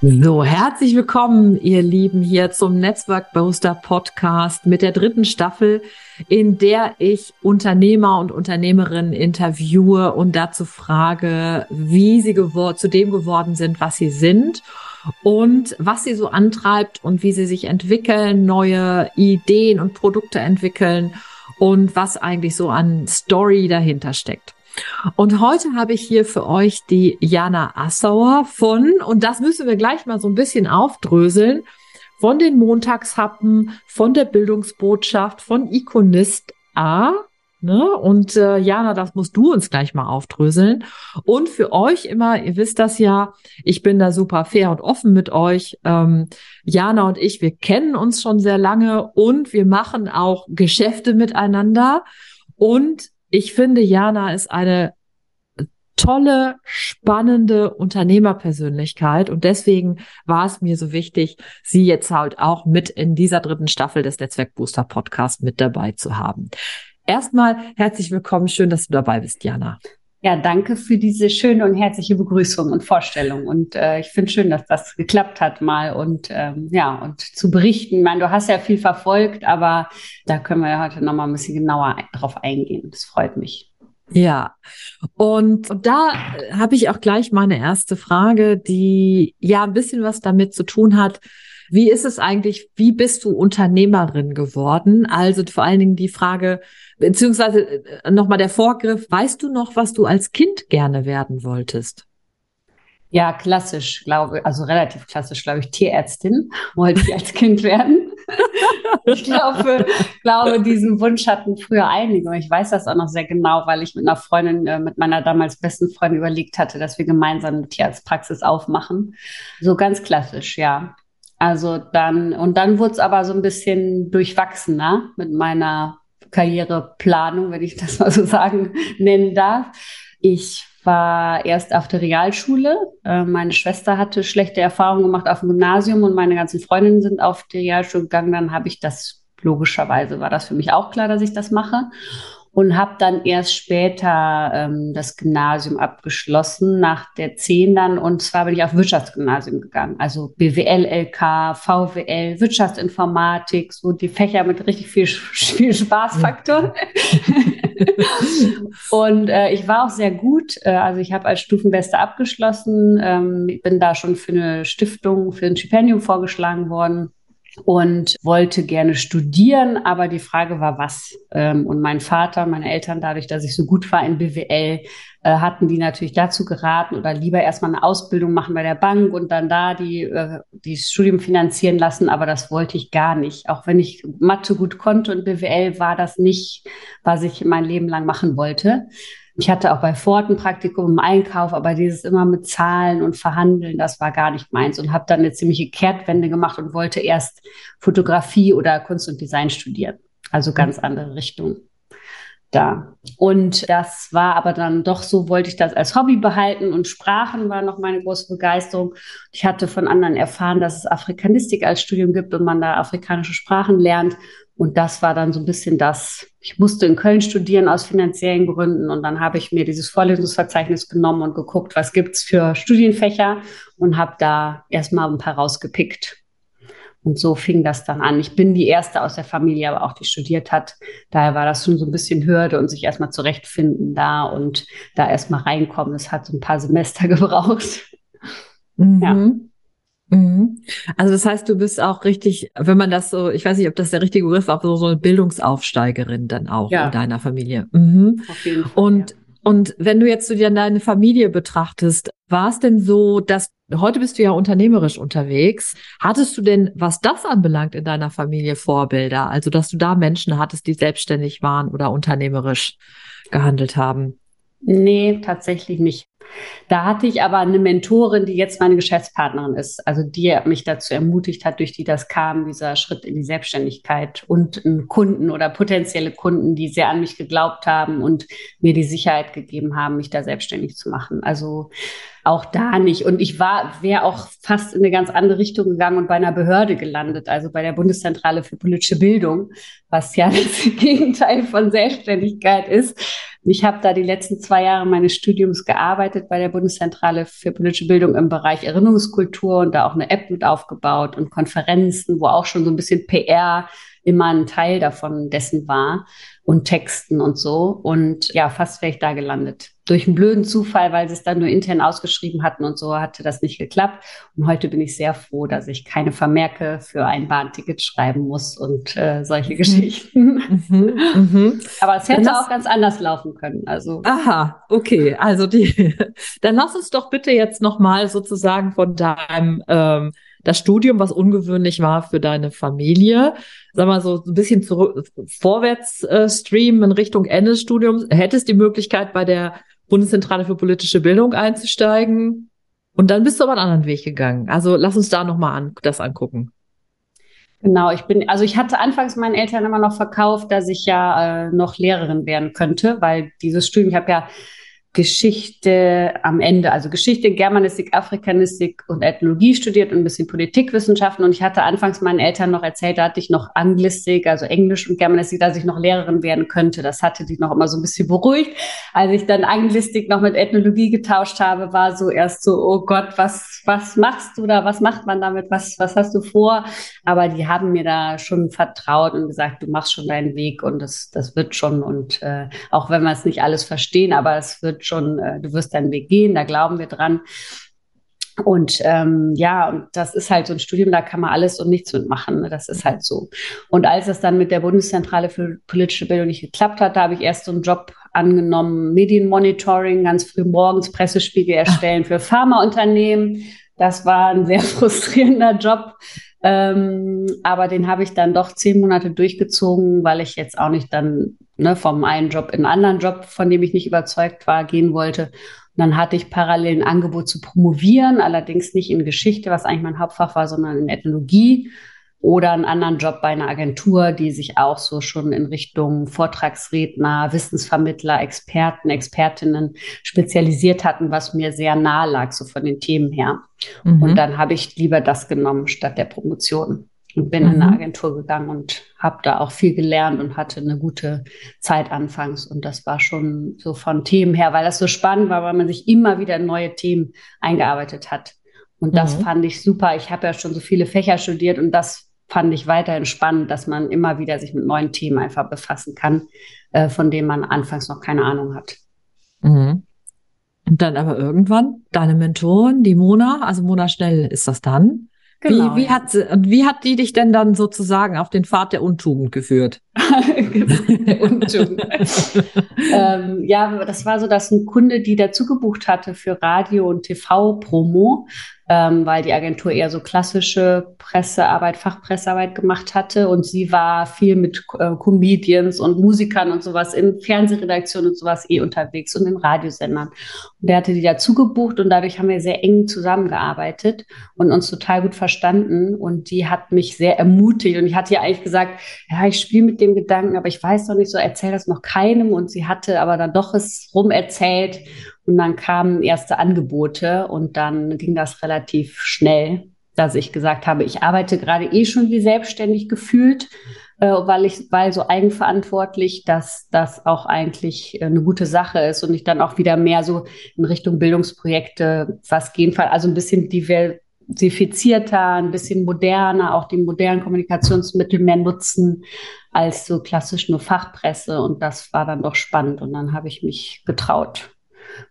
So, herzlich willkommen, ihr Lieben, hier zum Netzwerk Booster Podcast mit der dritten Staffel, in der ich Unternehmer und Unternehmerinnen interviewe und dazu frage, wie sie zu dem geworden sind, was sie sind und was sie so antreibt und wie sie sich entwickeln, neue Ideen und Produkte entwickeln und was eigentlich so an Story dahinter steckt. Und heute habe ich hier für euch die Jana Assauer von, und das müssen wir gleich mal so ein bisschen aufdröseln, von den Montagshappen, von der Bildungsbotschaft, von Ikonist A. Ne? Und äh, Jana, das musst du uns gleich mal aufdröseln. Und für euch immer, ihr wisst das ja, ich bin da super fair und offen mit euch. Ähm, Jana und ich, wir kennen uns schon sehr lange und wir machen auch Geschäfte miteinander. Und ich finde, Jana ist eine tolle, spannende Unternehmerpersönlichkeit und deswegen war es mir so wichtig, sie jetzt halt auch mit in dieser dritten Staffel des Netzwerk Booster Podcast mit dabei zu haben. Erstmal herzlich willkommen, schön, dass du dabei bist, Jana. Ja, danke für diese schöne und herzliche Begrüßung und Vorstellung. Und äh, ich finde schön, dass das geklappt hat mal und ähm, ja, und zu berichten. Ich meine, du hast ja viel verfolgt, aber da können wir ja heute nochmal ein bisschen genauer drauf eingehen. Das freut mich. Ja, und, und da habe ich auch gleich meine erste Frage, die ja ein bisschen was damit zu tun hat. Wie ist es eigentlich, wie bist du Unternehmerin geworden? Also vor allen Dingen die Frage, beziehungsweise äh, nochmal der Vorgriff, weißt du noch, was du als Kind gerne werden wolltest? Ja, klassisch, glaube also relativ klassisch, glaube ich, Tierärztin wollte ich als Kind werden. ich glaube, glaube, diesen Wunsch hatten früher einige. Und ich weiß das auch noch sehr genau, weil ich mit einer Freundin, äh, mit meiner damals besten Freundin überlegt hatte, dass wir gemeinsam eine Tierarztpraxis aufmachen. So ganz klassisch, ja. Also dann, und dann wurde es aber so ein bisschen durchwachsener mit meiner Karriereplanung, wenn ich das mal so sagen nennen darf. Ich war erst auf der Realschule. Äh, meine Schwester hatte schlechte Erfahrungen gemacht auf dem Gymnasium und meine ganzen Freundinnen sind auf die Realschule gegangen. Dann habe ich das logischerweise war das für mich auch klar, dass ich das mache und habe dann erst später ähm, das Gymnasium abgeschlossen, nach der 10 dann. Und zwar bin ich auf Wirtschaftsgymnasium gegangen. Also BWL, LK, VWL, Wirtschaftsinformatik, so die Fächer mit richtig viel, viel Spaßfaktor. und äh, ich war auch sehr gut. Äh, also ich habe als Stufenbeste abgeschlossen, ähm, bin da schon für eine Stiftung, für ein Stipendium vorgeschlagen worden und wollte gerne studieren, aber die Frage war, was. Ähm, und mein Vater, meine Eltern, dadurch, dass ich so gut war in BWL, äh, hatten die natürlich dazu geraten oder lieber erstmal eine Ausbildung machen bei der Bank und dann da die, äh, die Studium finanzieren lassen. Aber das wollte ich gar nicht. Auch wenn ich Mathe gut konnte und BWL war das nicht, was ich mein Leben lang machen wollte. Ich hatte auch bei Ford ein Praktikum im Einkauf, aber dieses immer mit Zahlen und Verhandeln, das war gar nicht meins und habe dann eine ziemliche Kehrtwende gemacht und wollte erst Fotografie oder Kunst und Design studieren. Also ganz andere Richtung da. Und das war aber dann doch so, wollte ich das als Hobby behalten und Sprachen war noch meine große Begeisterung. Ich hatte von anderen erfahren, dass es Afrikanistik als Studium gibt und man da afrikanische Sprachen lernt und das war dann so ein bisschen das, ich musste in Köln studieren aus finanziellen Gründen und dann habe ich mir dieses Vorlesungsverzeichnis genommen und geguckt, was gibt's für Studienfächer und habe da erstmal ein paar rausgepickt. Und so fing das dann an. Ich bin die erste aus der Familie, aber auch die studiert hat. Daher war das schon so ein bisschen Hürde und sich erstmal zurechtfinden da und da erstmal reinkommen. Es hat so ein paar Semester gebraucht. Mhm. Ja. Mhm. Also das heißt, du bist auch richtig, wenn man das so, ich weiß nicht, ob das der richtige Begriff war, so, so eine Bildungsaufsteigerin dann auch ja. in deiner Familie. Mhm. Auf jeden Fall. Und, ja. und wenn du jetzt so dir deine Familie betrachtest, war es denn so, dass heute bist du ja unternehmerisch unterwegs. Hattest du denn, was das anbelangt, in deiner Familie Vorbilder? Also, dass du da Menschen hattest, die selbstständig waren oder unternehmerisch gehandelt haben? Nee, tatsächlich nicht. Da hatte ich aber eine Mentorin, die jetzt meine Geschäftspartnerin ist, also die mich dazu ermutigt hat, durch die das kam, dieser Schritt in die Selbstständigkeit und Kunden oder potenzielle Kunden, die sehr an mich geglaubt haben und mir die Sicherheit gegeben haben, mich da selbstständig zu machen. Also auch da nicht. Und ich war, wäre auch fast in eine ganz andere Richtung gegangen und bei einer Behörde gelandet, also bei der Bundeszentrale für politische Bildung, was ja das Gegenteil von Selbstständigkeit ist. Ich habe da die letzten zwei Jahre meines Studiums gearbeitet bei der Bundeszentrale für politische Bildung im Bereich Erinnerungskultur und da auch eine App mit aufgebaut und Konferenzen, wo auch schon so ein bisschen PR immer ein Teil davon dessen war und Texten und so. Und ja, fast wäre ich da gelandet. Durch einen blöden Zufall, weil sie es dann nur intern ausgeschrieben hatten und so, hatte das nicht geklappt. Und heute bin ich sehr froh, dass ich keine Vermerke für ein Bahnticket schreiben muss und äh, solche mhm. Geschichten. Mhm. Mhm. Aber es hätte auch ganz anders laufen können. Also. Aha, okay. Also die, dann lass uns doch bitte jetzt nochmal sozusagen von deinem ähm, das Studium, was ungewöhnlich war für deine Familie, sag mal so ein bisschen zurück, vorwärts äh, streamen in Richtung Ende des Studiums, hättest die Möglichkeit bei der Bundeszentrale für politische Bildung einzusteigen und dann bist du aber einen anderen Weg gegangen. Also lass uns da nochmal an, das angucken. Genau, ich bin, also ich hatte anfangs meinen Eltern immer noch verkauft, dass ich ja äh, noch Lehrerin werden könnte, weil dieses Studium, ich habe ja Geschichte am Ende, also Geschichte, Germanistik, Afrikanistik und Ethnologie studiert und ein bisschen Politikwissenschaften. Und ich hatte anfangs meinen Eltern noch erzählt, da hatte ich noch Anglistik, also Englisch und Germanistik, dass ich noch Lehrerin werden könnte. Das hatte die noch immer so ein bisschen beruhigt. Als ich dann Anglistik noch mit Ethnologie getauscht habe, war so erst so, oh Gott, was, was machst du da? Was macht man damit? Was, was hast du vor? Aber die haben mir da schon vertraut und gesagt, du machst schon deinen Weg und das, das wird schon. Und äh, auch wenn wir es nicht alles verstehen, aber es wird schon, äh, du wirst deinen Weg gehen, da glauben wir dran. Und ähm, ja, und das ist halt so ein Studium, da kann man alles und nichts mitmachen. Ne? Das ist halt so. Und als es dann mit der Bundeszentrale für politische Bildung nicht geklappt hat, da habe ich erst so einen Job angenommen, Medienmonitoring, ganz früh morgens Pressespiegel erstellen für Pharmaunternehmen. Das war ein sehr frustrierender Job. Ähm, aber den habe ich dann doch zehn Monate durchgezogen, weil ich jetzt auch nicht dann ne, vom einen Job in einen anderen Job, von dem ich nicht überzeugt war, gehen wollte. Und dann hatte ich parallel ein Angebot zu promovieren, allerdings nicht in Geschichte, was eigentlich mein Hauptfach war, sondern in Ethnologie oder einen anderen Job bei einer Agentur, die sich auch so schon in Richtung Vortragsredner, Wissensvermittler, Experten, Expertinnen spezialisiert hatten, was mir sehr nahe lag, so von den Themen her. Mhm. Und dann habe ich lieber das genommen statt der Promotion und bin mhm. in eine Agentur gegangen und habe da auch viel gelernt und hatte eine gute Zeit anfangs. Und das war schon so von Themen her, weil das so spannend war, weil man sich immer wieder neue Themen eingearbeitet hat. Und das mhm. fand ich super. Ich habe ja schon so viele Fächer studiert und das fand ich weiterhin spannend, dass man immer wieder sich mit neuen Themen einfach befassen kann, äh, von denen man anfangs noch keine Ahnung hat. Mhm. Und dann aber irgendwann deine Mentorin, die Mona, also Mona Schnell ist das dann, Genau, wie, wie, hat sie, wie hat die dich denn dann sozusagen auf den Pfad der Untugend geführt? der Untugend. ähm, ja, das war so, dass ein Kunde, die dazu gebucht hatte für Radio- und TV-Promo, ähm, weil die Agentur eher so klassische Pressearbeit, Fachpressearbeit gemacht hatte. Und sie war viel mit äh, Comedians und Musikern und sowas in Fernsehredaktionen und sowas eh unterwegs und in Radiosendern. Der hatte die dazu gebucht und dadurch haben wir sehr eng zusammengearbeitet und uns total gut verstanden. Und die hat mich sehr ermutigt. Und ich hatte ja eigentlich gesagt, ja, ich spiele mit dem Gedanken, aber ich weiß noch nicht so, erzähl das noch keinem. Und sie hatte aber dann doch es rum erzählt. Und dann kamen erste Angebote und dann ging das relativ schnell, dass ich gesagt habe, ich arbeite gerade eh schon wie selbstständig gefühlt, äh, weil ich, weil so eigenverantwortlich, dass das auch eigentlich eine gute Sache ist und ich dann auch wieder mehr so in Richtung Bildungsprojekte was gehen, also ein bisschen diversifizierter, ein bisschen moderner, auch die modernen Kommunikationsmittel mehr nutzen als so klassisch nur Fachpresse. Und das war dann doch spannend. Und dann habe ich mich getraut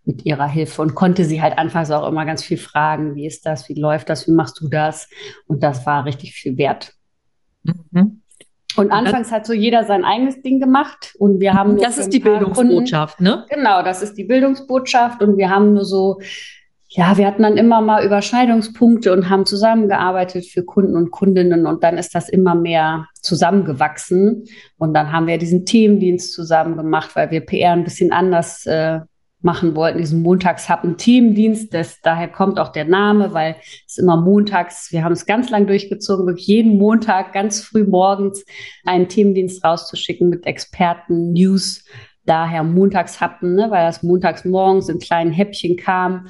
mit ihrer Hilfe und konnte sie halt anfangs auch immer ganz viel fragen, wie ist das, wie läuft das, wie machst du das? Und das war richtig viel wert. Mhm. Und anfangs hat so jeder sein eigenes Ding gemacht und wir haben. Das ist die Bildungsbotschaft, Kunden, ne? Genau, das ist die Bildungsbotschaft und wir haben nur so, ja, wir hatten dann immer mal Überschneidungspunkte und haben zusammengearbeitet für Kunden und Kundinnen und dann ist das immer mehr zusammengewachsen und dann haben wir diesen Themendienst zusammen gemacht, weil wir PR ein bisschen anders äh, machen wollten, diesen Montagshappen Teamdienst. Das, daher kommt auch der Name, weil es immer montags, wir haben es ganz lang durchgezogen, wirklich jeden Montag ganz früh morgens einen Teamdienst rauszuschicken mit Experten, News. Daher Montagshappen, ne, weil das montags morgens in kleinen Häppchen kam.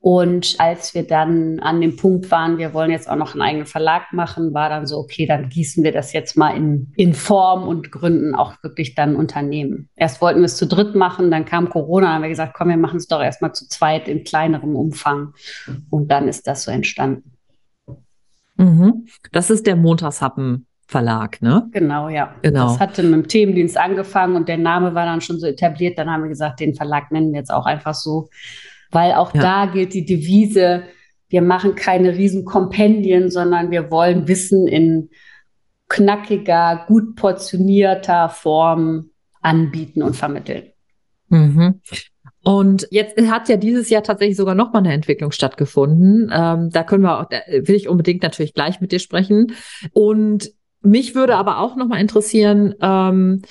Und als wir dann an dem Punkt waren, wir wollen jetzt auch noch einen eigenen Verlag machen, war dann so, okay, dann gießen wir das jetzt mal in, in Form und gründen auch wirklich dann Unternehmen. Erst wollten wir es zu dritt machen, dann kam Corona, haben wir gesagt, komm, wir machen es doch erstmal zu zweit in kleinerem Umfang. Und dann ist das so entstanden. Mhm. Das ist der Montagshappen Verlag, ne? Genau, ja. Genau. Das hatte mit dem Themendienst angefangen und der Name war dann schon so etabliert. Dann haben wir gesagt, den Verlag nennen wir jetzt auch einfach so weil auch ja. da gilt die Devise, wir machen keine riesen Kompendien, sondern wir wollen Wissen in knackiger, gut portionierter Form anbieten und vermitteln. Mhm. Und jetzt hat ja dieses Jahr tatsächlich sogar noch mal eine Entwicklung stattgefunden. Ähm, da können wir auch, da will ich unbedingt natürlich gleich mit dir sprechen. Und mich würde aber auch noch mal interessieren, ähm,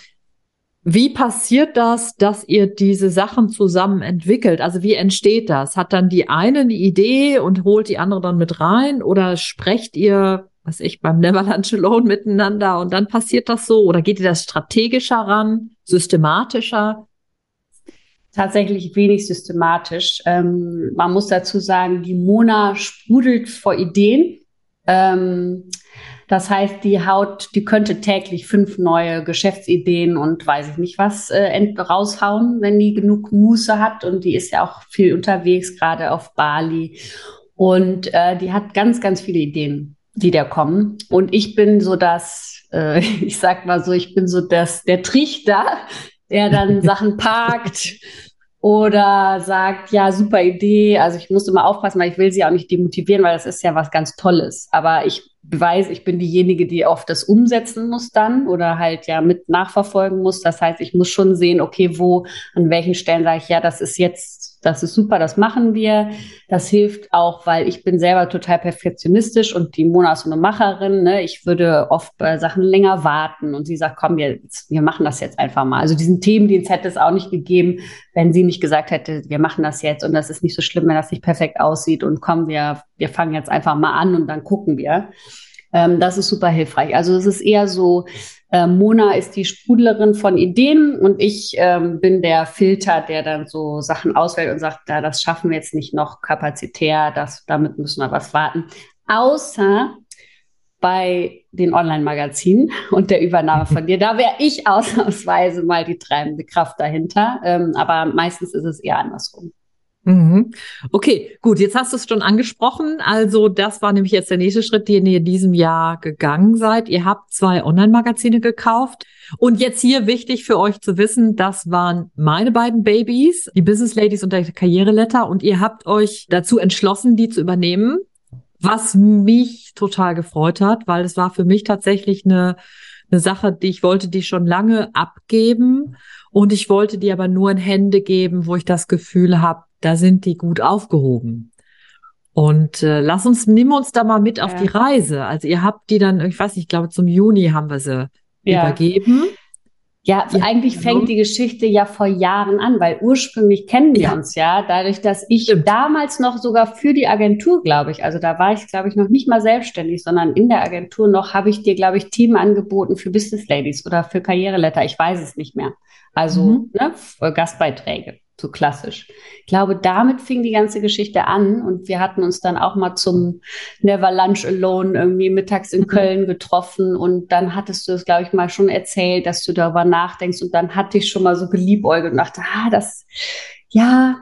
wie passiert das, dass ihr diese Sachen zusammen entwickelt? Also wie entsteht das? Hat dann die eine eine Idee und holt die andere dann mit rein? Oder sprecht ihr, was ich, beim Neverland Alone miteinander und dann passiert das so? Oder geht ihr das strategischer ran, systematischer? Tatsächlich wenig systematisch. Ähm, man muss dazu sagen, die Mona sprudelt vor Ideen. Ähm, das heißt, die haut, die könnte täglich fünf neue Geschäftsideen und weiß ich nicht was äh, raushauen, wenn die genug Muße hat. Und die ist ja auch viel unterwegs, gerade auf Bali. Und äh, die hat ganz, ganz viele Ideen, die da kommen. Und ich bin so das, äh, ich sag mal so, ich bin so das, der Trichter, der dann Sachen parkt oder sagt, ja, super Idee. Also ich muss immer aufpassen, weil ich will sie auch nicht demotivieren, weil das ist ja was ganz Tolles. Aber ich weiß, ich bin diejenige, die oft das umsetzen muss dann oder halt ja mit nachverfolgen muss. Das heißt, ich muss schon sehen, okay, wo, an welchen Stellen sage ich, ja, das ist jetzt, das ist super, das machen wir. Das hilft auch, weil ich bin selber total perfektionistisch und die Mona ist so eine Macherin. Ne? Ich würde oft bei Sachen länger warten und sie sagt, komm, wir, wir machen das jetzt einfach mal. Also diesen Themendienst hätte es auch nicht gegeben, wenn sie nicht gesagt hätte, wir machen das jetzt und das ist nicht so schlimm, wenn das nicht perfekt aussieht und komm, wir, wir fangen jetzt einfach mal an und dann gucken wir. Ähm, das ist super hilfreich. Also es ist eher so, äh, Mona ist die Sprudlerin von Ideen und ich ähm, bin der Filter, der dann so Sachen auswählt und sagt, ja, das schaffen wir jetzt nicht noch kapazitär, das, damit müssen wir was warten. Außer bei den Online-Magazinen und der Übernahme von dir. Da wäre ich ausnahmsweise mal die treibende Kraft dahinter. Ähm, aber meistens ist es eher andersrum. Mhm. Okay, gut, jetzt hast du es schon angesprochen. Also das war nämlich jetzt der nächste Schritt, den ihr in diesem Jahr gegangen seid. Ihr habt zwei Online-Magazine gekauft. Und jetzt hier wichtig für euch zu wissen, das waren meine beiden Babys, die Business Ladies und der Karriereletter. Und ihr habt euch dazu entschlossen, die zu übernehmen, was mich total gefreut hat, weil es war für mich tatsächlich eine, eine Sache, die ich wollte, die schon lange abgeben. Und ich wollte die aber nur in Hände geben, wo ich das Gefühl habe, da sind die gut aufgehoben. Und äh, lass uns, nimm uns da mal mit auf ja. die Reise. Also ihr habt die dann, ich weiß nicht, ich glaube zum Juni haben wir sie ja. übergeben. Ja, ja, eigentlich genau. fängt die Geschichte ja vor Jahren an, weil ursprünglich kennen wir ja. uns ja, dadurch, dass ich Stimmt. damals noch sogar für die Agentur, glaube ich, also da war ich, glaube ich, noch nicht mal selbstständig, sondern in der Agentur noch, habe ich dir, glaube ich, Team angeboten für Business Ladies oder für Karriereletter, ich weiß es nicht mehr. Also mhm. ne, Gastbeiträge so klassisch. Ich glaube, damit fing die ganze Geschichte an und wir hatten uns dann auch mal zum Never Lunch Alone irgendwie mittags in mhm. Köln getroffen und dann hattest du es, glaube ich, mal schon erzählt, dass du darüber nachdenkst und dann hatte ich schon mal so geliebäugelt und dachte, ah, das, ja,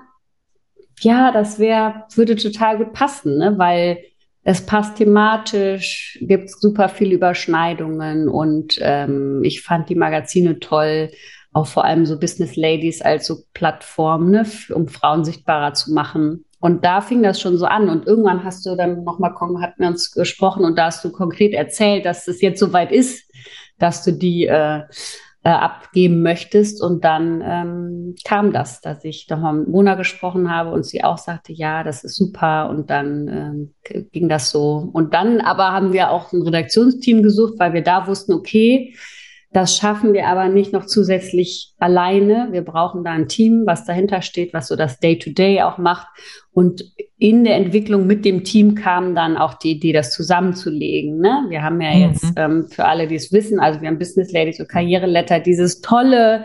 ja, das wäre, würde total gut passen, ne, weil es passt thematisch, gibt super viele Überschneidungen und ähm, ich fand die Magazine toll auch vor allem so Business Ladies als so Plattform, ne, um Frauen sichtbarer zu machen. Und da fing das schon so an. Und irgendwann hast du dann nochmal, hatten wir uns gesprochen und da hast du konkret erzählt, dass es jetzt soweit ist, dass du die äh, äh, abgeben möchtest. Und dann ähm, kam das, dass ich nochmal mit Mona gesprochen habe und sie auch sagte, ja, das ist super. Und dann äh, ging das so. Und dann aber haben wir auch ein Redaktionsteam gesucht, weil wir da wussten, okay, das schaffen wir aber nicht noch zusätzlich alleine. Wir brauchen da ein Team, was dahinter steht, was so das Day-to-Day -Day auch macht. Und in der Entwicklung mit dem Team kam dann auch die Idee, das zusammenzulegen. Ne? Wir haben ja mhm. jetzt ähm, für alle, die es wissen, also wir haben Business Ladies und Karriereletter, dieses tolle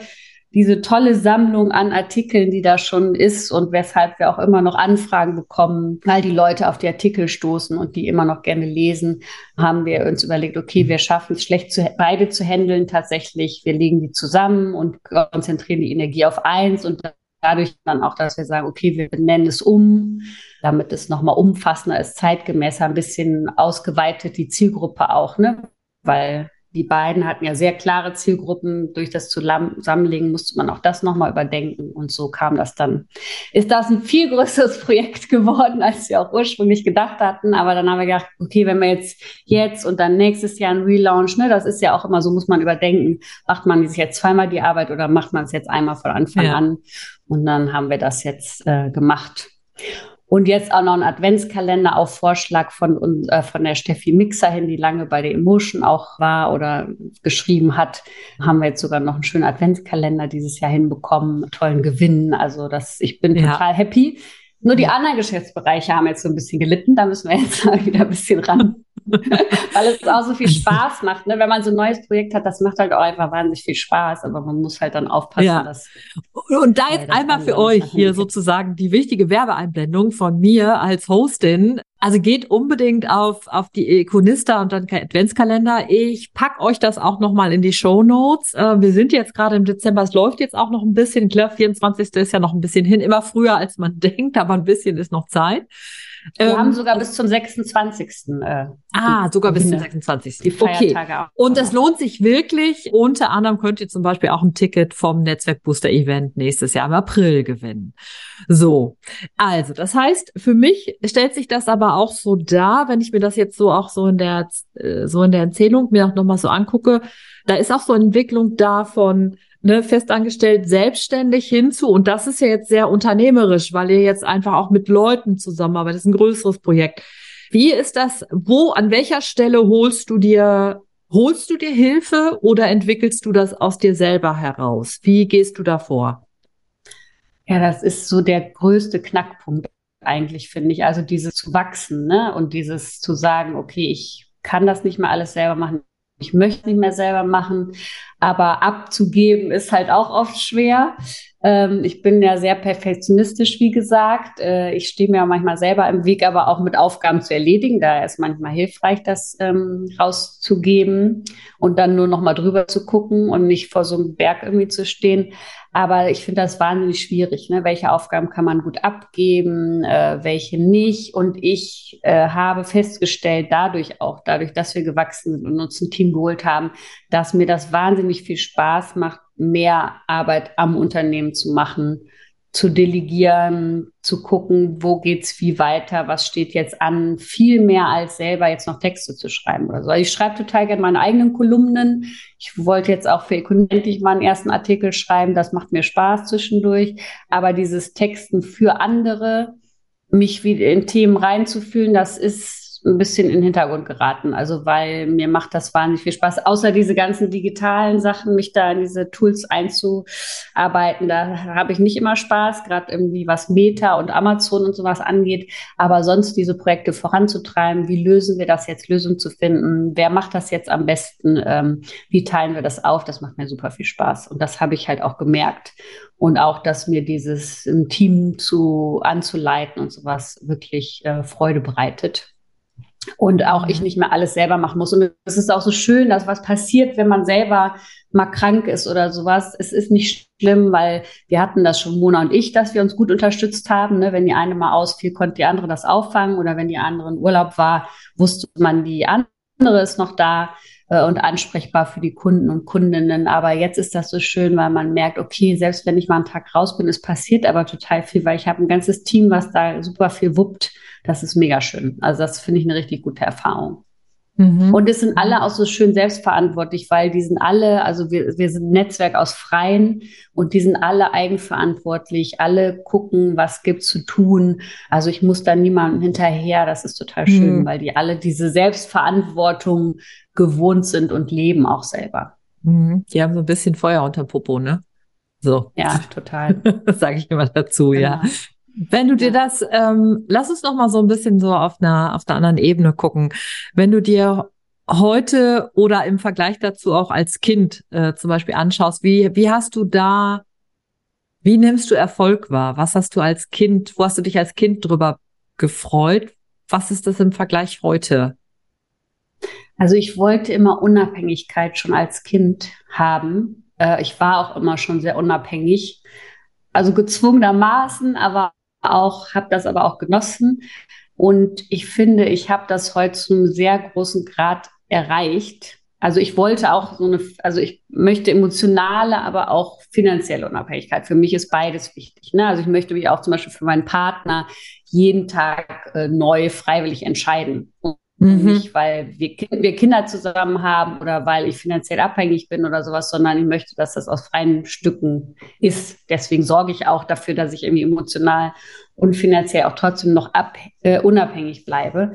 diese tolle Sammlung an Artikeln, die da schon ist und weshalb wir auch immer noch Anfragen bekommen, weil die Leute auf die Artikel stoßen und die immer noch gerne lesen, haben wir uns überlegt, okay, wir schaffen es schlecht zu, beide zu handeln tatsächlich. Wir legen die zusammen und konzentrieren die Energie auf eins und dadurch dann auch, dass wir sagen, okay, wir benennen es um, damit es nochmal umfassender ist, zeitgemäßer, ein bisschen ausgeweitet, die Zielgruppe auch, ne? Weil die beiden hatten ja sehr klare Zielgruppen. Durch das Zusammenlegen musste man auch das nochmal überdenken. Und so kam das dann. Ist das ein viel größeres Projekt geworden, als wir auch ursprünglich gedacht hatten. Aber dann haben wir gedacht, okay, wenn wir jetzt, jetzt und dann nächstes Jahr ein Relaunch, ne, das ist ja auch immer so, muss man überdenken. Macht man sich jetzt zweimal die Arbeit oder macht man es jetzt einmal von Anfang ja. an? Und dann haben wir das jetzt äh, gemacht. Und jetzt auch noch ein Adventskalender auf Vorschlag von, äh, von der Steffi Mixer hin, die lange bei der Emotion auch war oder geschrieben hat. Haben wir jetzt sogar noch einen schönen Adventskalender dieses Jahr hinbekommen, tollen Gewinn. Also das, ich bin ja. total happy. Nur die anderen Geschäftsbereiche haben jetzt so ein bisschen gelitten. Da müssen wir jetzt mal wieder ein bisschen ran. Weil es auch so viel Spaß macht. Ne? Wenn man so ein neues Projekt hat, das macht halt auch einfach wahnsinnig viel Spaß. Aber man muss halt dann aufpassen, ja. dass. Und da jetzt einmal für euch hier sozusagen die wichtige Werbeeinblendung von mir als Hostin. Also geht unbedingt auf, auf die Iconista und dann Adventskalender. Ich pack euch das auch nochmal in die Show Notes. Äh, wir sind jetzt gerade im Dezember. Es läuft jetzt auch noch ein bisschen. Klar, 24. ist ja noch ein bisschen hin. Immer früher, als man denkt, aber ein bisschen ist noch Zeit. Wir ähm, haben sogar bis zum 26. Äh, ah, sogar bis zum 26. Die Feiertage okay. auch. Und es lohnt sich wirklich. Unter anderem könnt ihr zum Beispiel auch ein Ticket vom Netzwerk Booster Event nächstes Jahr im April gewinnen. So. Also, das heißt, für mich stellt sich das aber auch so dar, wenn ich mir das jetzt so auch so in der, äh, so in der Erzählung mir auch nochmal so angucke, da ist auch so eine Entwicklung davon, ne, festangestellt, selbstständig hinzu. Und das ist ja jetzt sehr unternehmerisch, weil ihr jetzt einfach auch mit Leuten zusammenarbeitet. Das ist ein größeres Projekt. Wie ist das? Wo, an welcher Stelle holst du dir, holst du dir Hilfe oder entwickelst du das aus dir selber heraus? Wie gehst du da vor? Ja, das ist so der größte Knackpunkt eigentlich, finde ich. Also dieses zu wachsen, ne? Und dieses zu sagen, okay, ich kann das nicht mehr alles selber machen ich möchte nicht mehr selber machen, aber abzugeben ist halt auch oft schwer. Ähm, ich bin ja sehr perfektionistisch, wie gesagt. Äh, ich stehe mir manchmal selber im Weg, aber auch mit Aufgaben zu erledigen. Da ist manchmal hilfreich, das ähm, rauszugeben und dann nur noch mal drüber zu gucken und nicht vor so einem Berg irgendwie zu stehen. Aber ich finde das wahnsinnig schwierig. Ne? Welche Aufgaben kann man gut abgeben, äh, welche nicht? Und ich äh, habe festgestellt, dadurch auch, dadurch, dass wir gewachsen sind und uns ein Team geholt haben, dass mir das wahnsinnig viel Spaß macht, mehr Arbeit am Unternehmen zu machen zu delegieren, zu gucken, wo geht's wie weiter, was steht jetzt an, viel mehr als selber jetzt noch Texte zu schreiben oder so. Also ich schreibe total gerne meine eigenen Kolumnen. Ich wollte jetzt auch für Ökonomik mal einen ersten Artikel schreiben, das macht mir Spaß zwischendurch, aber dieses Texten für andere, mich wieder in Themen reinzufühlen, das ist ein bisschen in den Hintergrund geraten. Also weil mir macht das wahnsinnig viel Spaß. Außer diese ganzen digitalen Sachen, mich da in diese Tools einzuarbeiten, da habe ich nicht immer Spaß, gerade irgendwie was Meta und Amazon und sowas angeht. Aber sonst diese Projekte voranzutreiben, wie lösen wir das jetzt, Lösungen zu finden, wer macht das jetzt am besten, ähm, wie teilen wir das auf, das macht mir super viel Spaß. Und das habe ich halt auch gemerkt. Und auch, dass mir dieses im Team zu anzuleiten und sowas wirklich äh, Freude bereitet und auch ich mhm. nicht mehr alles selber machen muss. Und es ist auch so schön, dass was passiert, wenn man selber mal krank ist oder sowas. Es ist nicht schlimm, weil wir hatten das schon Mona und ich, dass wir uns gut unterstützt haben. Ne? Wenn die eine mal ausfiel, konnte die andere das auffangen oder wenn die andere in Urlaub war, wusste man, die andere ist noch da äh, und ansprechbar für die Kunden und Kundinnen. Aber jetzt ist das so schön, weil man merkt, okay, selbst wenn ich mal einen Tag raus bin, es passiert aber total viel, weil ich habe ein ganzes Team, was da super viel wuppt das ist mega schön. Also das finde ich eine richtig gute Erfahrung. Mhm. Und es sind alle auch so schön selbstverantwortlich, weil die sind alle, also wir, wir sind ein Netzwerk aus Freien und die sind alle eigenverantwortlich, alle gucken, was gibt zu tun. Also ich muss da niemandem hinterher, das ist total schön, mhm. weil die alle diese Selbstverantwortung gewohnt sind und leben auch selber. Mhm. Die haben so ein bisschen Feuer unter Popo, ne? So. Ja, total. Sage ich immer dazu, genau. ja. Wenn du dir das, ähm, lass uns noch mal so ein bisschen so auf einer auf einer anderen Ebene gucken. Wenn du dir heute oder im Vergleich dazu auch als Kind äh, zum Beispiel anschaust, wie, wie hast du da, wie nimmst du Erfolg wahr? Was hast du als Kind, wo hast du dich als Kind drüber gefreut? Was ist das im Vergleich heute? Also ich wollte immer Unabhängigkeit schon als Kind haben. Äh, ich war auch immer schon sehr unabhängig. Also gezwungenermaßen, aber auch, habe das aber auch genossen. Und ich finde, ich habe das heute zu einem sehr großen Grad erreicht. Also ich wollte auch so eine, also ich möchte emotionale, aber auch finanzielle Unabhängigkeit. Für mich ist beides wichtig. Ne? Also ich möchte mich auch zum Beispiel für meinen Partner jeden Tag äh, neu freiwillig entscheiden. Mhm. Nicht, weil wir, wir Kinder zusammen haben oder weil ich finanziell abhängig bin oder sowas, sondern ich möchte, dass das aus freien Stücken ist. Deswegen sorge ich auch dafür, dass ich irgendwie emotional und finanziell auch trotzdem noch ab, äh, unabhängig bleibe.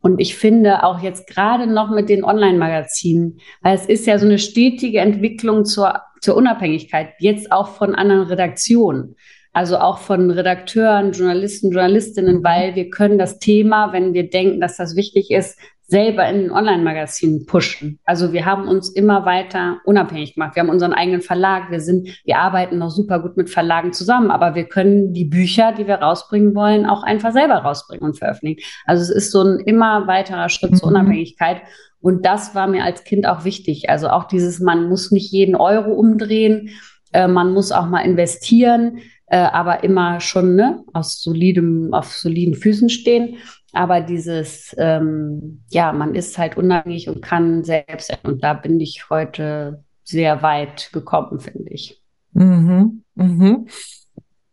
Und ich finde auch jetzt gerade noch mit den Online-Magazinen, weil es ist ja so eine stetige Entwicklung zur, zur Unabhängigkeit, jetzt auch von anderen Redaktionen. Also auch von Redakteuren, Journalisten, Journalistinnen, weil wir können das Thema, wenn wir denken, dass das wichtig ist, selber in Online-Magazinen pushen. Also wir haben uns immer weiter unabhängig gemacht. Wir haben unseren eigenen Verlag. Wir sind, wir arbeiten noch super gut mit Verlagen zusammen, aber wir können die Bücher, die wir rausbringen wollen, auch einfach selber rausbringen und veröffentlichen. Also es ist so ein immer weiterer Schritt mhm. zur Unabhängigkeit. Und das war mir als Kind auch wichtig. Also auch dieses, man muss nicht jeden Euro umdrehen. Äh, man muss auch mal investieren, äh, aber immer schon ne, aus solidem, auf soliden Füßen stehen. Aber dieses, ähm, ja, man ist halt unabhängig und kann selbst, und da bin ich heute sehr weit gekommen, finde ich. Mhm, mhm.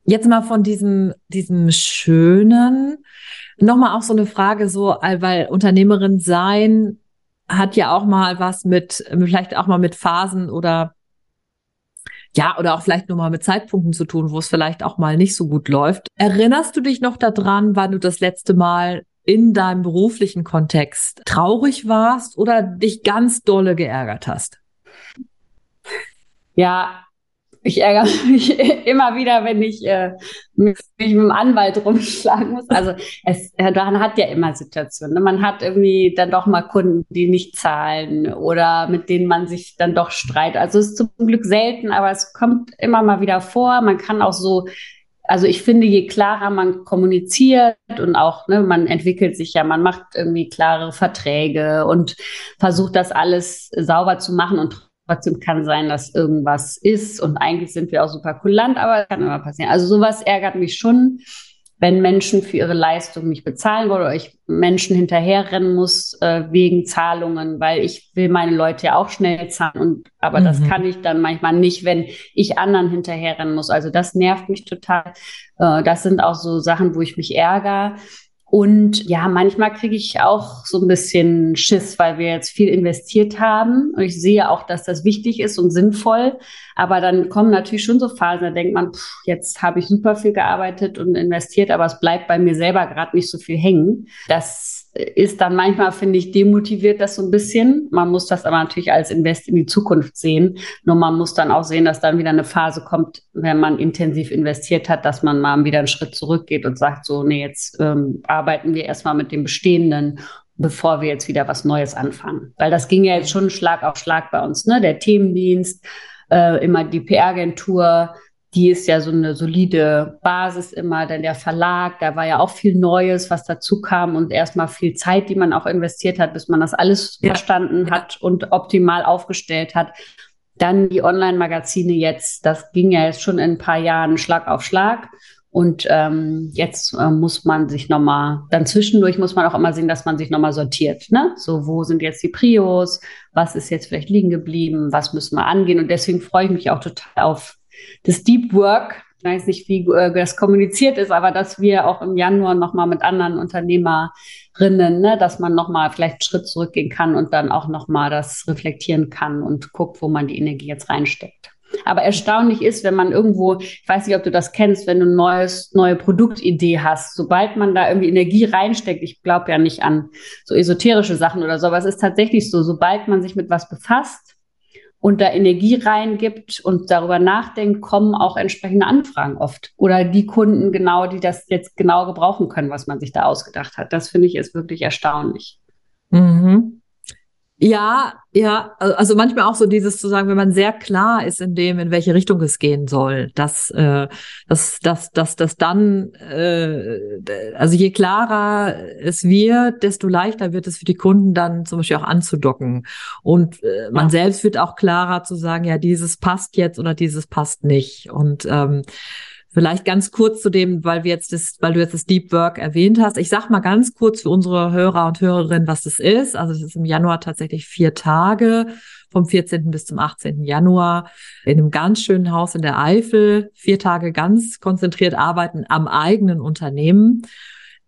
Jetzt mal von diesem, diesem Schönen, nochmal auch so eine Frage, so, weil Unternehmerin sein hat ja auch mal was mit, vielleicht auch mal mit Phasen oder ja, oder auch vielleicht nur mal mit Zeitpunkten zu tun, wo es vielleicht auch mal nicht so gut läuft. Erinnerst du dich noch daran, wann du das letzte Mal in deinem beruflichen Kontext traurig warst oder dich ganz dolle geärgert hast? Ja, ich ärgere mich immer wieder, wenn ich äh, mich mit dem Anwalt rumschlagen muss. Also es, man hat ja immer Situationen. Ne? Man hat irgendwie dann doch mal Kunden, die nicht zahlen oder mit denen man sich dann doch streitet. Also es ist zum Glück selten, aber es kommt immer mal wieder vor. Man kann auch so also ich finde, je klarer man kommuniziert und auch, ne, man entwickelt sich ja, man macht irgendwie klare Verträge und versucht das alles sauber zu machen und trotzdem kann sein, dass irgendwas ist und eigentlich sind wir auch super kulant, aber kann immer passieren. Also sowas ärgert mich schon wenn Menschen für ihre Leistung nicht bezahlen wollen oder ich Menschen hinterherrennen muss äh, wegen Zahlungen, weil ich will meine Leute ja auch schnell zahlen und aber mhm. das kann ich dann manchmal nicht, wenn ich anderen hinterherrennen muss. Also das nervt mich total. Äh, das sind auch so Sachen, wo ich mich ärgere. Und ja, manchmal kriege ich auch so ein bisschen Schiss, weil wir jetzt viel investiert haben. Und ich sehe auch, dass das wichtig ist und sinnvoll. Aber dann kommen natürlich schon so Phasen, da denkt man, pff, jetzt habe ich super viel gearbeitet und investiert, aber es bleibt bei mir selber gerade nicht so viel hängen. Das ist dann manchmal, finde ich, demotiviert das so ein bisschen. Man muss das aber natürlich als Invest in die Zukunft sehen. Nur man muss dann auch sehen, dass dann wieder eine Phase kommt, wenn man intensiv investiert hat, dass man mal wieder einen Schritt zurückgeht und sagt so, nee, jetzt ähm, arbeiten wir erstmal mit dem Bestehenden, bevor wir jetzt wieder was Neues anfangen. Weil das ging ja jetzt schon Schlag auf Schlag bei uns, ne? Der Themendienst, äh, immer die PR-Agentur, die ist ja so eine solide Basis immer, denn der Verlag, da war ja auch viel Neues, was dazu kam und erstmal viel Zeit, die man auch investiert hat, bis man das alles ja. verstanden ja. hat und optimal aufgestellt hat. Dann die Online-Magazine jetzt, das ging ja jetzt schon in ein paar Jahren Schlag auf Schlag. Und ähm, jetzt äh, muss man sich nochmal, dann zwischendurch muss man auch immer sehen, dass man sich nochmal sortiert. Ne? So, wo sind jetzt die Prios? Was ist jetzt vielleicht liegen geblieben? Was müssen wir angehen? Und deswegen freue ich mich auch total auf das Deep Work, ich weiß nicht, wie äh, das kommuniziert ist, aber dass wir auch im Januar nochmal mit anderen Unternehmerinnen, ne, dass man nochmal vielleicht einen Schritt zurückgehen kann und dann auch nochmal das reflektieren kann und guckt, wo man die Energie jetzt reinsteckt. Aber erstaunlich ist, wenn man irgendwo, ich weiß nicht, ob du das kennst, wenn du eine neues, neue Produktidee hast, sobald man da irgendwie Energie reinsteckt, ich glaube ja nicht an so esoterische Sachen oder so, aber es ist tatsächlich so, sobald man sich mit was befasst, und da Energie reingibt und darüber nachdenkt, kommen auch entsprechende Anfragen oft. Oder die Kunden genau, die das jetzt genau gebrauchen können, was man sich da ausgedacht hat. Das finde ich ist wirklich erstaunlich. Mhm. Ja, ja, also manchmal auch so dieses zu sagen, wenn man sehr klar ist in dem, in welche Richtung es gehen soll, dass äh, dass dass dass dass dann äh, also je klarer es wird, desto leichter wird es für die Kunden dann zum Beispiel auch anzudocken und äh, man ja. selbst wird auch klarer zu sagen, ja dieses passt jetzt oder dieses passt nicht und ähm, Vielleicht ganz kurz zu dem, weil wir jetzt das, weil du jetzt das Deep Work erwähnt hast. Ich sag mal ganz kurz für unsere Hörer und Hörerinnen, was das ist. Also es ist im Januar tatsächlich vier Tage, vom 14. bis zum 18. Januar, in einem ganz schönen Haus in der Eifel. Vier Tage ganz konzentriert arbeiten am eigenen Unternehmen.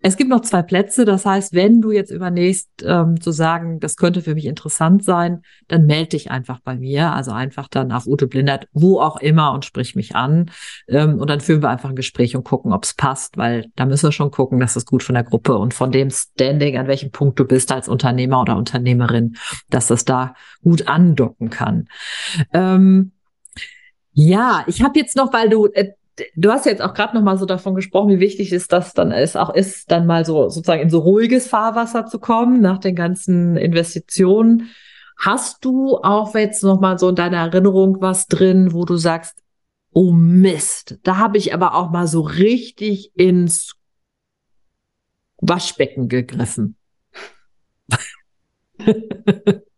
Es gibt noch zwei Plätze, das heißt, wenn du jetzt überlegst, ähm, zu sagen, das könnte für mich interessant sein, dann melde dich einfach bei mir, also einfach dann auf Ute Blindert, wo auch immer und sprich mich an. Ähm, und dann führen wir einfach ein Gespräch und gucken, ob es passt, weil da müssen wir schon gucken, dass es gut von der Gruppe und von dem Standing, an welchem Punkt du bist als Unternehmer oder Unternehmerin, dass das da gut andocken kann. Ähm, ja, ich habe jetzt noch, weil du äh, du hast jetzt auch gerade noch mal so davon gesprochen, wie wichtig ist das dann es auch ist, dann mal so sozusagen in so ruhiges Fahrwasser zu kommen nach den ganzen Investitionen. Hast du auch jetzt noch mal so in deiner Erinnerung was drin, wo du sagst, oh Mist, da habe ich aber auch mal so richtig ins Waschbecken gegriffen.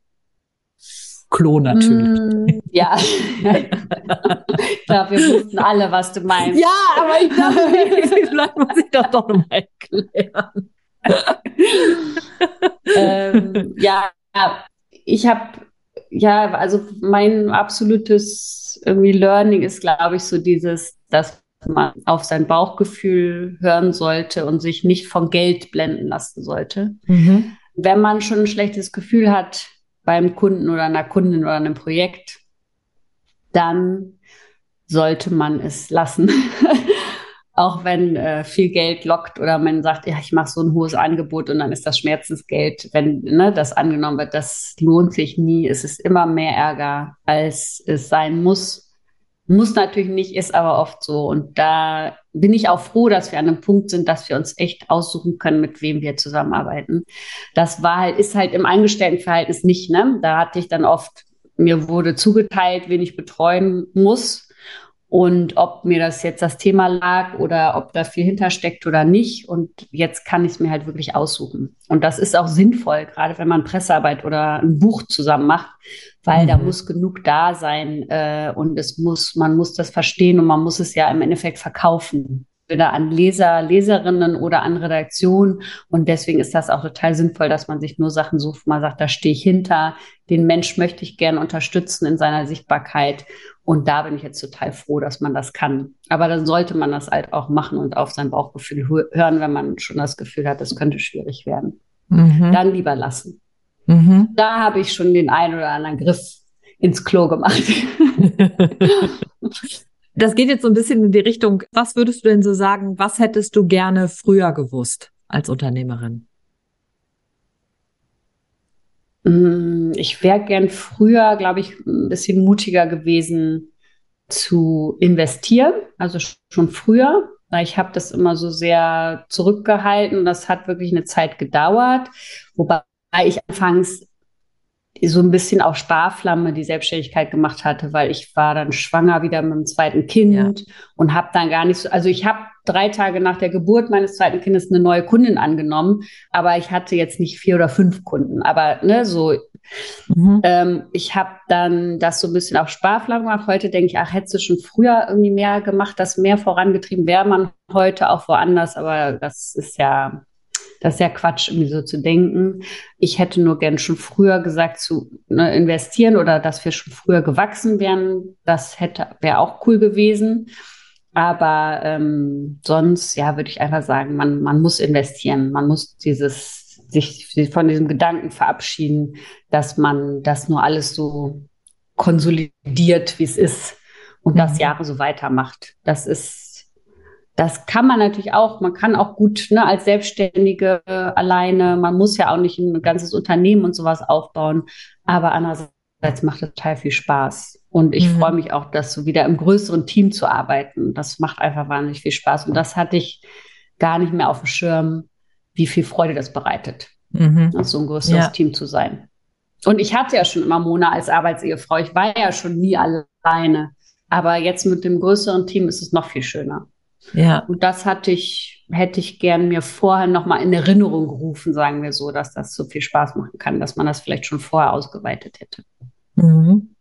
Klo natürlich. Mm, ja. ich glaube, wir wussten alle, was du meinst. Ja, aber ich glaube, vielleicht muss ich das doch nochmal erklären. ähm, ja, ich habe, ja, also mein absolutes irgendwie Learning ist, glaube ich, so dieses, dass man auf sein Bauchgefühl hören sollte und sich nicht von Geld blenden lassen sollte. Mhm. Wenn man schon ein schlechtes Gefühl hat, beim Kunden oder einer Kundin oder einem Projekt, dann sollte man es lassen. Auch wenn äh, viel Geld lockt oder man sagt, ja, ich mache so ein hohes Angebot und dann ist das Schmerzensgeld, wenn ne, das angenommen wird, das lohnt sich nie. Es ist immer mehr Ärger, als es sein muss. Muss natürlich nicht, ist aber oft so. Und da bin ich auch froh, dass wir an einem Punkt sind, dass wir uns echt aussuchen können, mit wem wir zusammenarbeiten. Das war halt, ist halt im Angestelltenverhältnis nicht, ne? Da hatte ich dann oft, mir wurde zugeteilt, wen ich betreuen muss. Und ob mir das jetzt das Thema lag oder ob da viel hintersteckt oder nicht. Und jetzt kann ich es mir halt wirklich aussuchen. Und das ist auch sinnvoll, gerade wenn man Pressearbeit oder ein Buch zusammen macht, weil mhm. da muss genug da sein äh, und es muss, man muss das verstehen und man muss es ja im Endeffekt verkaufen. Wieder an Leser, Leserinnen oder an Redaktion. Und deswegen ist das auch total sinnvoll, dass man sich nur Sachen sucht, man sagt, da stehe ich hinter, den Mensch möchte ich gerne unterstützen in seiner Sichtbarkeit. Und da bin ich jetzt total froh, dass man das kann. Aber dann sollte man das halt auch machen und auf sein Bauchgefühl hören, wenn man schon das Gefühl hat, das könnte schwierig werden. Mhm. Dann lieber lassen. Mhm. Da habe ich schon den einen oder anderen Griff ins Klo gemacht. das geht jetzt so ein bisschen in die Richtung, was würdest du denn so sagen, was hättest du gerne früher gewusst als Unternehmerin? Mm, ich wäre gern früher, glaube ich, ein bisschen mutiger gewesen zu investieren, also schon früher. Ich habe das immer so sehr zurückgehalten. Das hat wirklich eine Zeit gedauert, wobei ich anfangs so ein bisschen auf Sparflamme die Selbstständigkeit gemacht hatte, weil ich war dann schwanger wieder mit dem zweiten Kind ja. und habe dann gar nicht so, also ich habe drei Tage nach der Geburt meines zweiten Kindes eine neue Kundin angenommen, aber ich hatte jetzt nicht vier oder fünf Kunden, aber ne, so mhm. ähm, ich habe dann das so ein bisschen auf Sparflamme gemacht. Heute denke ich, ach, hättest du schon früher irgendwie mehr gemacht, das mehr vorangetrieben, wäre man heute auch woanders, aber das ist ja das ist ja Quatsch, irgendwie so zu denken. Ich hätte nur gern schon früher gesagt zu ne, investieren oder dass wir schon früher gewachsen wären. Das hätte wäre auch cool gewesen. Aber ähm, sonst, ja, würde ich einfach sagen, man, man muss investieren. Man muss dieses, sich von diesem Gedanken verabschieden, dass man das nur alles so konsolidiert, wie es ist und mhm. das Jahre so weitermacht. Das ist das kann man natürlich auch. Man kann auch gut ne, als Selbstständige äh, alleine. Man muss ja auch nicht ein ganzes Unternehmen und sowas aufbauen. Aber andererseits macht es total viel Spaß. Und ich mhm. freue mich auch, dass so wieder im größeren Team zu arbeiten. Das macht einfach wahnsinnig viel Spaß. Und das hatte ich gar nicht mehr auf dem Schirm, wie viel Freude das bereitet, mhm. so ein größeres ja. Team zu sein. Und ich hatte ja schon immer Mona als Arbeitsehefrau. Ich war ja schon nie alleine. Aber jetzt mit dem größeren Team ist es noch viel schöner. Ja. Und das hatte ich, hätte ich gern mir vorher nochmal in Erinnerung gerufen, sagen wir so, dass das so viel Spaß machen kann, dass man das vielleicht schon vorher ausgeweitet hätte. Mhm.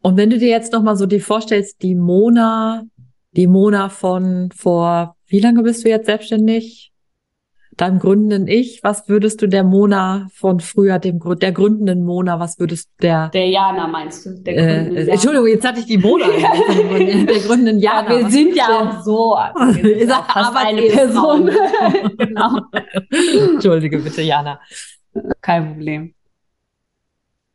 Und wenn du dir jetzt nochmal so die vorstellst, die Mona, die Mona von vor, wie lange bist du jetzt selbstständig? Deinem gründenden Ich, was würdest du der Mona von früher, dem der gründenden Mona, was würdest der der Jana meinst du? Der äh, Entschuldigung, jetzt hatte ich die Mona, der gründenden Jana. Ja, wir sind ja auch so, also wir sind auch fast eine Person. genau. Entschuldige bitte, Jana. Kein Problem.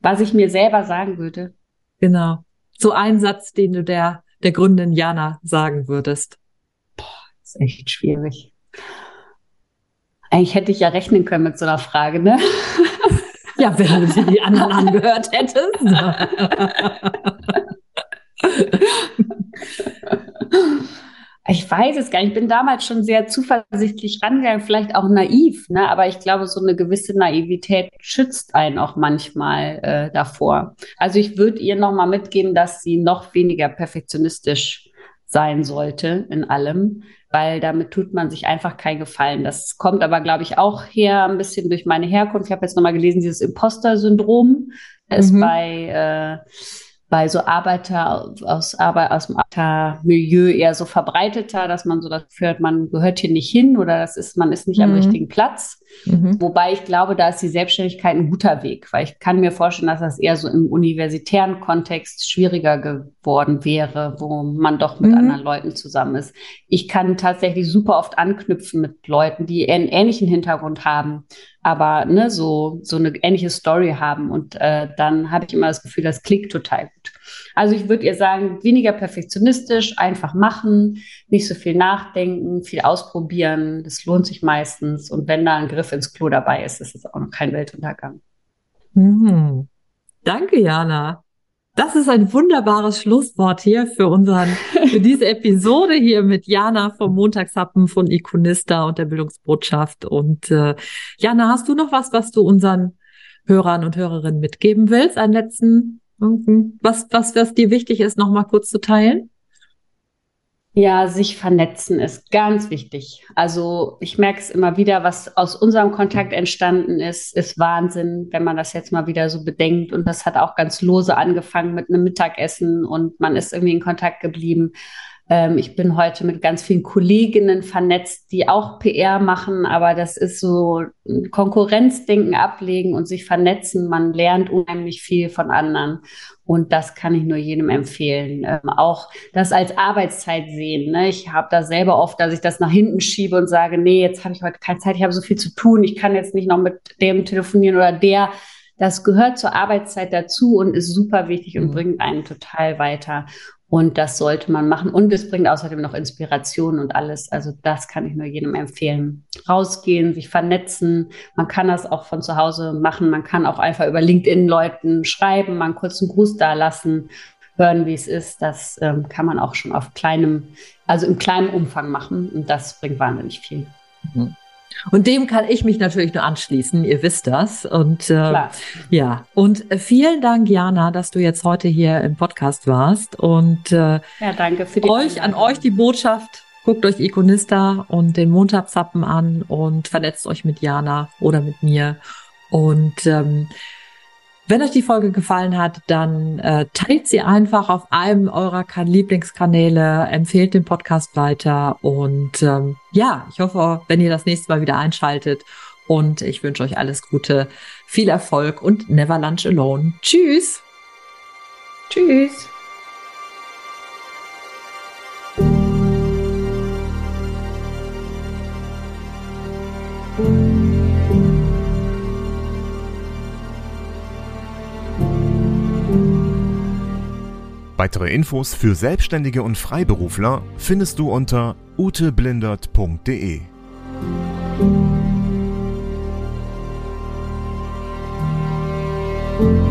Was ich mir selber sagen würde. Genau. So ein Satz, den du der der gründenden Jana sagen würdest. Boah, ist echt schwierig. Eigentlich hätte ich ja rechnen können mit so einer Frage, ne? Ja, wenn du dir die anderen angehört hättest. ich weiß es gar nicht. Ich bin damals schon sehr zuversichtlich rangegangen, vielleicht auch naiv, ne? aber ich glaube, so eine gewisse Naivität schützt einen auch manchmal äh, davor. Also ich würde ihr nochmal mitgeben, dass sie noch weniger perfektionistisch sein sollte in allem, weil damit tut man sich einfach keinen Gefallen. Das kommt aber, glaube ich, auch her ein bisschen durch meine Herkunft. Ich habe jetzt nochmal gelesen, dieses Imposter-Syndrom ist mhm. bei äh, bei so Arbeiter aus, Arbeit, aus dem Arbeitermilieu eher so verbreiteter, dass man so das hat, man gehört hier nicht hin oder das ist, man ist nicht mhm. am richtigen Platz. Mhm. Wobei ich glaube, da ist die Selbstständigkeit ein guter Weg, weil ich kann mir vorstellen, dass das eher so im universitären Kontext schwieriger geworden wäre, wo man doch mit mhm. anderen Leuten zusammen ist. Ich kann tatsächlich super oft anknüpfen mit Leuten, die einen ähnlichen Hintergrund haben aber ne, so, so eine ähnliche Story haben. Und äh, dann habe ich immer das Gefühl, das klickt total gut. Also ich würde ihr sagen, weniger perfektionistisch, einfach machen, nicht so viel nachdenken, viel ausprobieren. Das lohnt sich meistens. Und wenn da ein Griff ins Klo dabei ist, ist es auch noch kein Weltuntergang. Mhm. Danke, Jana. Das ist ein wunderbares Schlusswort hier für unseren, für diese Episode hier mit Jana vom Montagshappen von Ikonista und der Bildungsbotschaft. Und äh, Jana, hast du noch was, was du unseren Hörern und Hörerinnen mitgeben willst? Einen letzten, was, was, was dir wichtig ist, noch mal kurz zu teilen? Ja, sich vernetzen ist ganz wichtig. Also ich merke es immer wieder, was aus unserem Kontakt entstanden ist, ist Wahnsinn, wenn man das jetzt mal wieder so bedenkt. Und das hat auch ganz lose angefangen mit einem Mittagessen und man ist irgendwie in Kontakt geblieben. Ähm, ich bin heute mit ganz vielen Kolleginnen vernetzt, die auch PR machen, aber das ist so Konkurrenzdenken ablegen und sich vernetzen. Man lernt unheimlich viel von anderen. Und das kann ich nur jedem empfehlen. Ähm, auch das als Arbeitszeit sehen. Ne? Ich habe da selber oft, dass ich das nach hinten schiebe und sage, nee, jetzt habe ich heute keine Zeit, ich habe so viel zu tun, ich kann jetzt nicht noch mit dem telefonieren oder der. Das gehört zur Arbeitszeit dazu und ist super wichtig und mhm. bringt einen total weiter. Und das sollte man machen. Und es bringt außerdem noch Inspiration und alles. Also das kann ich nur jedem empfehlen. Rausgehen, sich vernetzen. Man kann das auch von zu Hause machen. Man kann auch einfach über LinkedIn Leuten schreiben, mal einen kurzen Gruß da lassen, hören, wie es ist. Das ähm, kann man auch schon auf kleinem, also im kleinen Umfang machen. Und das bringt wahnsinnig viel. Mhm. Und dem kann ich mich natürlich nur anschließen, ihr wisst das. Und äh, ja, und äh, vielen Dank, Jana, dass du jetzt heute hier im Podcast warst. Und äh, ja, danke für die euch, an euch die Botschaft. Guckt euch Ikonista und den Montagszappen an und vernetzt euch mit Jana oder mit mir. Und ähm, wenn euch die Folge gefallen hat, dann äh, teilt sie einfach auf einem eurer Lieblingskanäle, empfehlt den Podcast weiter und ähm, ja, ich hoffe, wenn ihr das nächste Mal wieder einschaltet und ich wünsche euch alles Gute, viel Erfolg und never lunch alone. Tschüss. Tschüss. Weitere Infos für Selbstständige und Freiberufler findest du unter uteblindert.de. thank